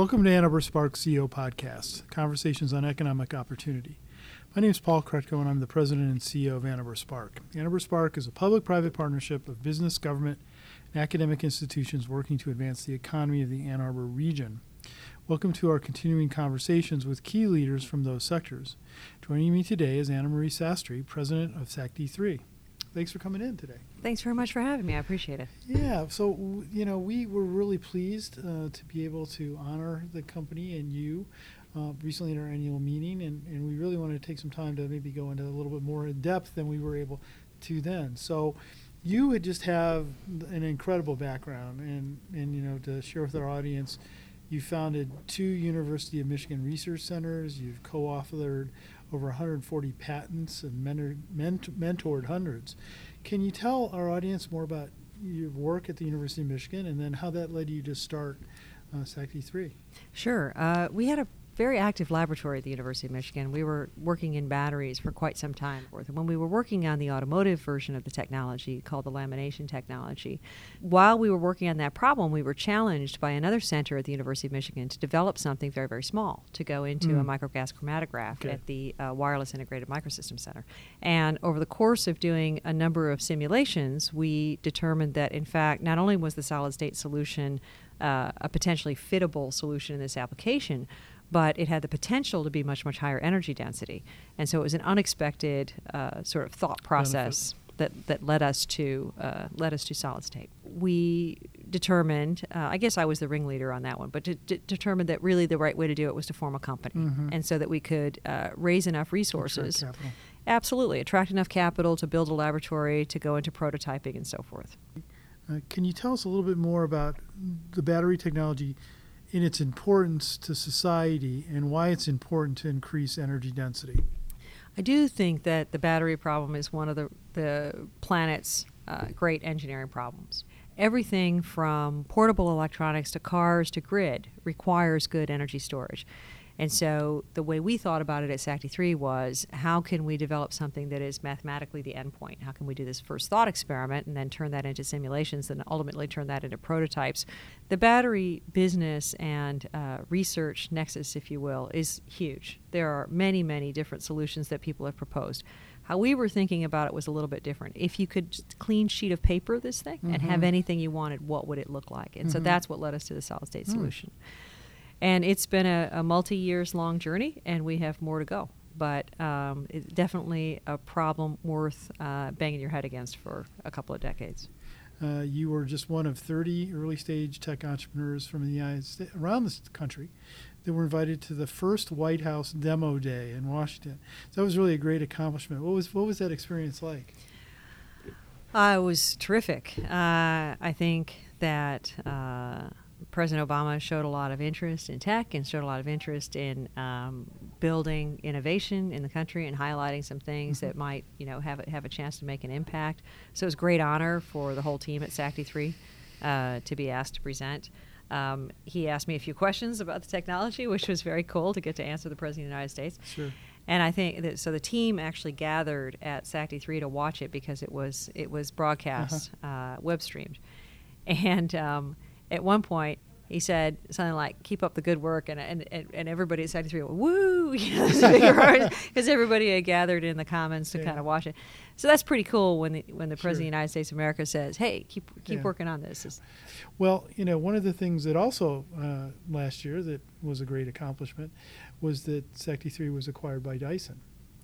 Welcome to Ann Arbor Spark CEO Podcast, conversations on economic opportunity. My name is Paul Krutko, and I'm the president and CEO of Ann Arbor Spark. Ann Arbor Spark is a public private partnership of business, government, and academic institutions working to advance the economy of the Ann Arbor region. Welcome to our continuing conversations with key leaders from those sectors. Joining me today is Anna Marie Sastry, president of Sakti3. Thanks for coming in today. Thanks very much for having me. I appreciate it. Yeah, so you know we were really pleased uh, to be able to honor the company and you uh, recently at our annual meeting, and, and we really wanted to take some time to maybe go into a little bit more in depth than we were able to then. So you would just have an incredible background, and and you know to share with our audience. You founded two University of Michigan research centers. You've co-authored over 140 patents and mentor, ment- mentored hundreds. Can you tell our audience more about your work at the University of Michigan and then how that led you to start uh, Sakti3? Sure. Uh, we had a very active laboratory at the University of Michigan. We were working in batteries for quite some time. When we were working on the automotive version of the technology called the lamination technology, while we were working on that problem, we were challenged by another center at the University of Michigan to develop something very, very small to go into mm. a microgas chromatograph okay. at the uh, Wireless Integrated Microsystem Center. And over the course of doing a number of simulations, we determined that, in fact, not only was the solid state solution uh, a potentially fittable solution in this application, but it had the potential to be much, much higher energy density. And so it was an unexpected uh, sort of thought process. That, that led us to uh, led us to solid state. We determined, uh, I guess I was the ringleader on that one, but to determined that really the right way to do it was to form a company, mm-hmm. and so that we could uh, raise enough resources, absolutely attract enough capital to build a laboratory, to go into prototyping, and so forth. Uh, can you tell us a little bit more about the battery technology in its importance to society and why it's important to increase energy density? I do think that the battery problem is one of the, the planet's uh, great engineering problems. Everything from portable electronics to cars to grid requires good energy storage. And so the way we thought about it at Sakti3 was how can we develop something that is mathematically the endpoint? How can we do this first thought experiment and then turn that into simulations and ultimately turn that into prototypes? The battery business and uh, research nexus, if you will, is huge. There are many, many different solutions that people have proposed. How we were thinking about it was a little bit different. If you could clean sheet of paper this thing mm-hmm. and have mm-hmm. anything you wanted, what would it look like? And mm-hmm. so that's what led us to the solid state mm. solution. And it's been a, a multi years long journey, and we have more to go. But um, it's definitely a problem worth uh, banging your head against for a couple of decades. Uh, you were just one of 30 early stage tech entrepreneurs from the United States around the country that were invited to the first White House demo day in Washington. So that was really a great accomplishment. What was what was that experience like? Uh, it was terrific. Uh, I think that uh, President Obama showed a lot of interest in tech and showed a lot of interest in um, building innovation in the country and highlighting some things mm-hmm. that might, you know, have a, have a chance to make an impact. So it was a great honor for the whole team at Sakti3 uh, to be asked to present. Um, he asked me a few questions about the technology, which was very cool to get to answer the President of the United States. Sure. And I think that so the team actually gathered at Sakti3 to watch it because it was it was broadcast, uh-huh. uh, web streamed, and um, at one point he said something like "Keep up the good work," and and, and everybody at Sakti3 went "Woo!" because everybody had gathered in the Commons to yeah. kind of watch it. So that's pretty cool when the when the sure. president of the United States of America says, "Hey, keep keep yeah. working on this." It's well, you know, one of the things that also uh, last year that was a great accomplishment was that Sakti3 was acquired by Dyson.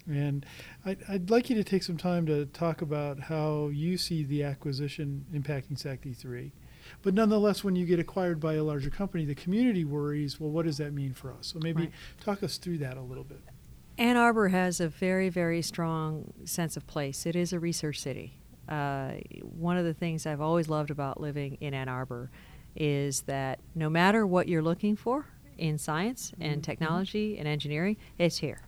And I'd, I'd, like you to take some time to talk about how you see the acquisition impacting SACD3 but nonetheless, when you get acquired by a larger company, the community worries, well, what does that mean for us? So maybe right. talk us through that a little bit. Ann Arbor has a very, very strong sense of place. It is a research city. Uh, one of the things I've always loved about living in Ann Arbor is that no matter what you're looking for in science and mm-hmm. technology and engineering, it's here.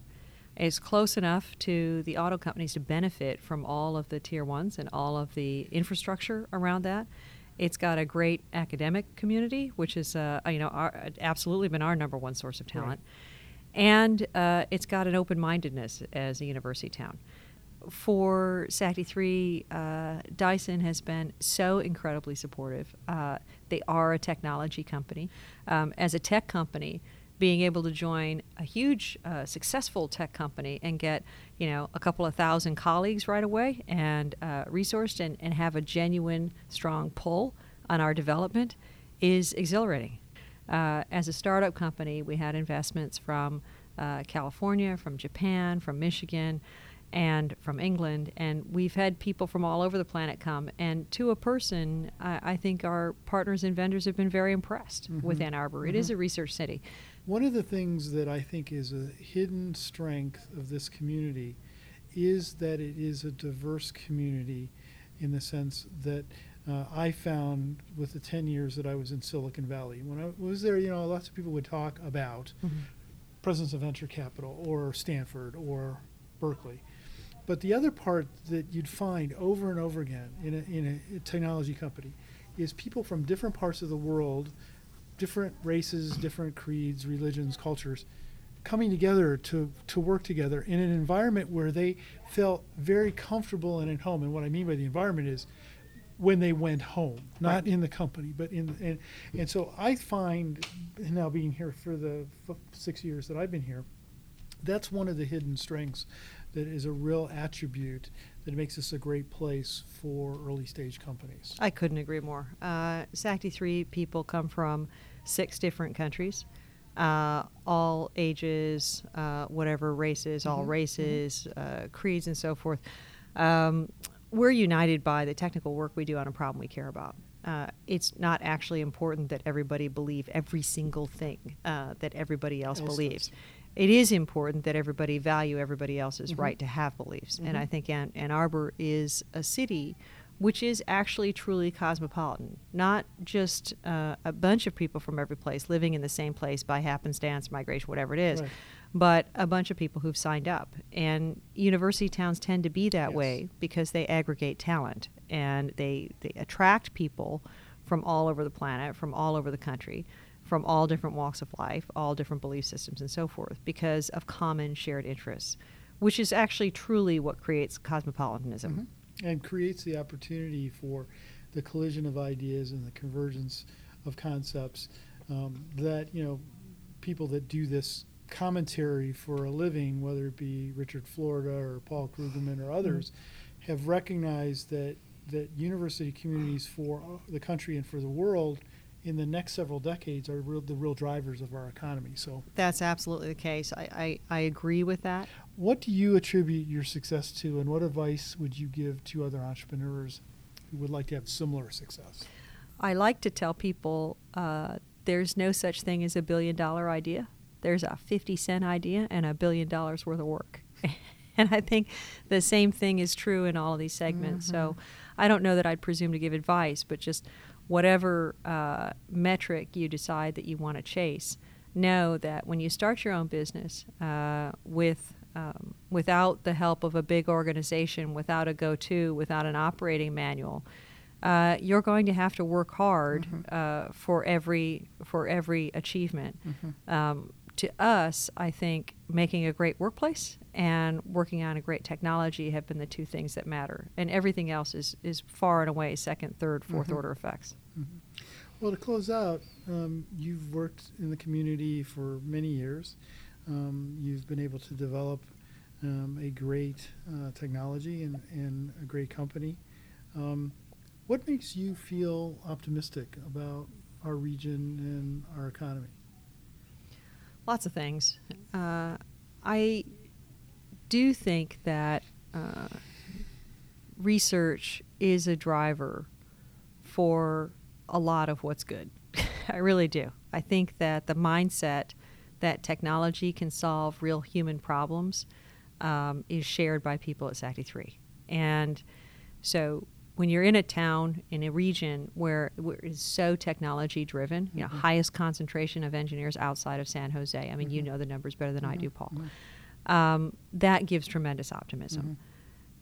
It's close enough to the auto companies to benefit from all of the tier ones and all of the infrastructure around that. It's got a great academic community, which is, uh, you know, our, absolutely been our number one source of talent. Right. And uh, it's got an open mindedness as a university town. For Sakti3, uh, Dyson has been so incredibly supportive. Uh, They are a technology company. Um, as a tech company, being able to join a huge, uh, successful tech company and get, you know, a couple of thousand colleagues right away and uh, resourced and, and have a genuine, strong pull on our development is exhilarating. Uh, as a startup company, we had investments from uh, California, from Japan, from Michigan, and from England. And we've had people from all over the planet come. And to a person, I, I think our partners and vendors have been very impressed Mhm. with Ann Arbor. It Mhm. is a research city. One of the things that I think is a hidden strength of this community is that it is a diverse community in the sense that uh, I found with the 10 years that I was in Silicon Valley. When I was there, you know, lots of people would talk about presence of venture capital or Stanford or Berkeley. But the other part that you'd find over and over again in a, in a technology company is people from different parts of the world, different races, different creeds, religions, cultures, coming together to, to work together in an environment where they felt very comfortable and at home. And what I mean by the environment is when they went home, not in the company, but in and and so I find now being here for the f- six years that I've been here, that's one of the hidden strengths that is a real attribute that makes this a great place for early stage companies. I couldn't agree more. Uh, Sakti3 people come from six different countries, uh, all ages, uh, whatever races, all Mhm, mhm. races, uh, creeds, and so forth. Um, we're united by the technical work we do on a problem we care about. Uh, it's not actually important that everybody believe every single thing uh, that everybody else, Else believes. does. It is important that everybody value everybody else's Mhm. right to have beliefs. And I think Ann, Ann Arbor is a city which is actually truly cosmopolitan, not just uh, a bunch of people from every place living in the same place by happenstance, migration, whatever it is, Right. but a bunch of people who've signed up. And university towns tend to be that Yes. way because they aggregate talent and they, they attract people from all over the planet, from all over the country, from all different walks of life, all different belief systems, and so forth, because of common shared interests, which is actually truly what creates cosmopolitanism. Mhm. And creates the opportunity for the collision of ideas and the convergence of concepts um, that, you know, people that do this commentary for a living, whether it be Richard Florida or Paul Krugman or others, have recognized that, that university communities for the country and for the world in the next several decades are real, the real drivers of our economy. So, That's absolutely the case. I, I, I agree with that. what do you attribute your success to, and what advice would you give to other entrepreneurs who would like to have similar success? I like to tell people uh, there's no such thing as a billion dollar idea. There's a 50 cent idea and a billion dollars worth of work. and I think the same thing is true in all of these segments. So I don't know that I'd presume to give advice, but just whatever uh, metric you decide that you want to chase, know that when you start your own business uh, with um, without the help of a big organization, without a go-to, without an operating manual, uh, you're going to have to work hard uh, for every for every achievement. Um, to us, I think making a great workplace and working on a great technology have been the two things that matter, and everything else is is far and away second, third, 4th Mhm. order effects. Well, to close out, um, you've worked in the community for many years. Um, you've been able to develop um, a great uh, technology and, and a great company. Um, what makes you feel optimistic about our region and our economy? Lots of things. Uh, I do think that uh, research is a driver for a lot of what's good. I really do. I think that the mindset that technology can solve real human problems um, is shared by people at Sakti 3. And so when you're in a town, in a region where, where it's so technology driven, you know, Mhm. highest concentration of engineers outside of San Jose. I mean, you Mhm. know the numbers better than I do, Paul. mhm. Um, that gives tremendous optimism.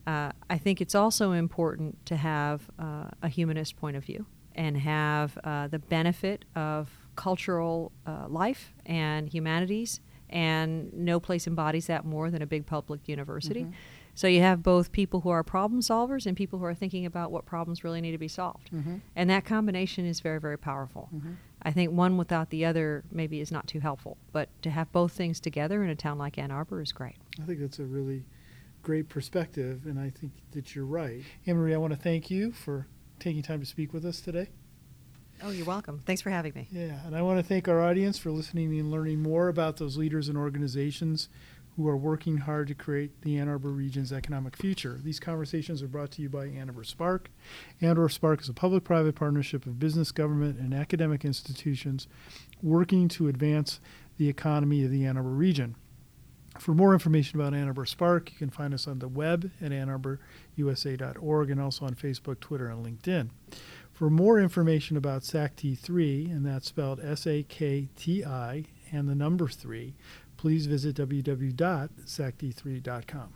Uh, I think it's also important to have uh, a humanist point of view and have uh, the benefit of cultural uh, life and humanities, and no place embodies that more than a big public university. Mhm. So you have both people who are problem solvers and people who are thinking about what problems really need to be solved. Mm-hmm. And that combination is very, very powerful. Mm-hmm. I think one without the other maybe is not too helpful, but to have both things together in a town like Ann Arbor is great. I think that's a really great perspective, and I think that you're right. Ann Marie, I want to thank you for taking time to speak with us today. Oh, you're welcome. Thanks for having me. Yeah, and I want to thank our audience for listening and learning more about those leaders and organizations who are working hard to create the Ann Arbor region's economic future. These conversations are brought to you by Ann Arbor Spark. Ann Arbor Spark is a public private partnership of business, government, and academic institutions working to advance the economy of the Ann Arbor region. For more information about Ann Arbor Spark, you can find us on the web at annarborusa.org and also on Facebook, Twitter, and LinkedIn. For more information about Sakti3, and that's spelled S A K T I and the number 3, please visit www.sakti3.com.